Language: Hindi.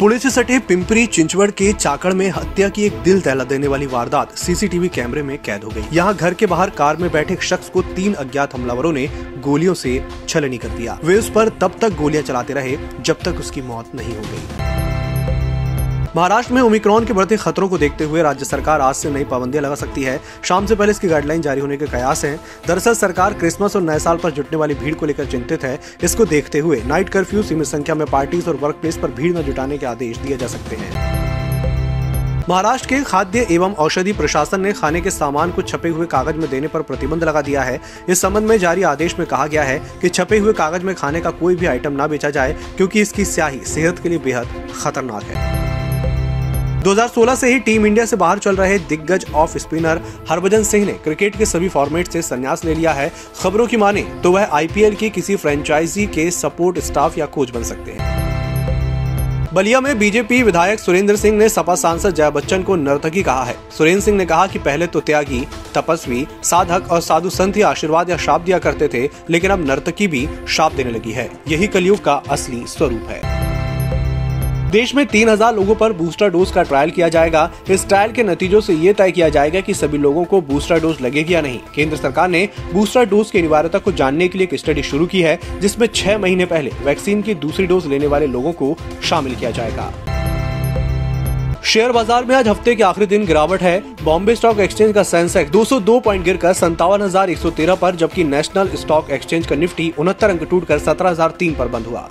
पुणे से सटे पिंपरी चिंचवड़ के चाकड़ में हत्या की एक दिल दहला देने वाली वारदात सीसीटीवी कैमरे में कैद हो गई। यहाँ घर के बाहर कार में बैठे एक शख्स को तीन अज्ञात हमलावरों ने गोलियों से छलनी कर दिया। वे उस पर तब तक गोलियाँ चलाते रहे जब तक उसकी मौत नहीं हो गई। महाराष्ट्र में ओमिक्रॉन के बढ़ते खतरों को देखते हुए राज्य सरकार आज से नई पाबंदियाँ लगा सकती है। शाम से पहले इसकी गाइडलाइन जारी होने के कयास हैं। दरअसल सरकार क्रिसमस और नए साल पर जुटने वाली भीड़ को लेकर चिंतित है। इसको देखते हुए नाइट कर्फ्यू, सीमित संख्या में पार्टीज़ और वर्क प्लेस पर भीड़ न जुटाने के आदेश दिए जा सकते हैं। महाराष्ट्र के खाद्य एवं औषधि प्रशासन ने खाने के सामान को छपे हुए कागज़ में देने पर प्रतिबंध लगा दिया है। इस संबंध में जारी आदेश में कहा गया है कि छपे हुए कागज़ में खाने का कोई भी आइटम न बेचा जाए, क्योंकि इसकी स्याही सेहत के लिए बेहद खतरनाक है। 2016 से ही टीम इंडिया से बाहर चल रहे दिग्गज ऑफ़ स्पिनर हरभजन सिंह ने क्रिकेट के सभी फॉर्मेट से संन्यास ले लिया है। खबरों की माने तो वह आईपीएल की किसी फ्रेंचाइजी के सपोर्ट स्टाफ या कोच बन सकते हैं। बलिया में बीजेपी विधायक सुरेंद्र सिंह ने सपा सांसद जया बच्चन को नर्तकी कहा है। सुरेंद्र सिंह ने कहा कि पहले तो त्यागी, तपस्वी, साधक और साधु संत ही आशीर्वाद या शाप दिया करते थे, लेकिन अब नर्तकी भी शाप देने लगी है। यही कलयुग का असली स्वरूप है। देश में 3000 लोगों पर बूस्टर डोज का ट्रायल किया जाएगा। इस ट्रायल के नतीजों से ये तय किया जाएगा कि सभी लोगों को बूस्टर डोज लगेगी या नहीं। केंद्र सरकार ने बूस्टर डोज की अनिवार्यता को जानने के लिए एक स्टडी शुरू की है, जिसमें छह महीने पहले वैक्सीन की दूसरी डोज लेने वाले लोगों को शामिल किया जाएगा। शेयर बाज़ार में आज हफ़्ते के आखिरी दिन गिरावट है। बॉम्बे स्टॉक एक्सचेंज का सेंसेक्स 202 पॉइंट गिरकर संतावन हज़ार एक सौ तेरह पर, जबकि नेशनल स्टॉक एक्सचेंज का निफ्टी उनहत्तर अंक टूटकर सत्रह हज़ार तीन पर बंद हुआ।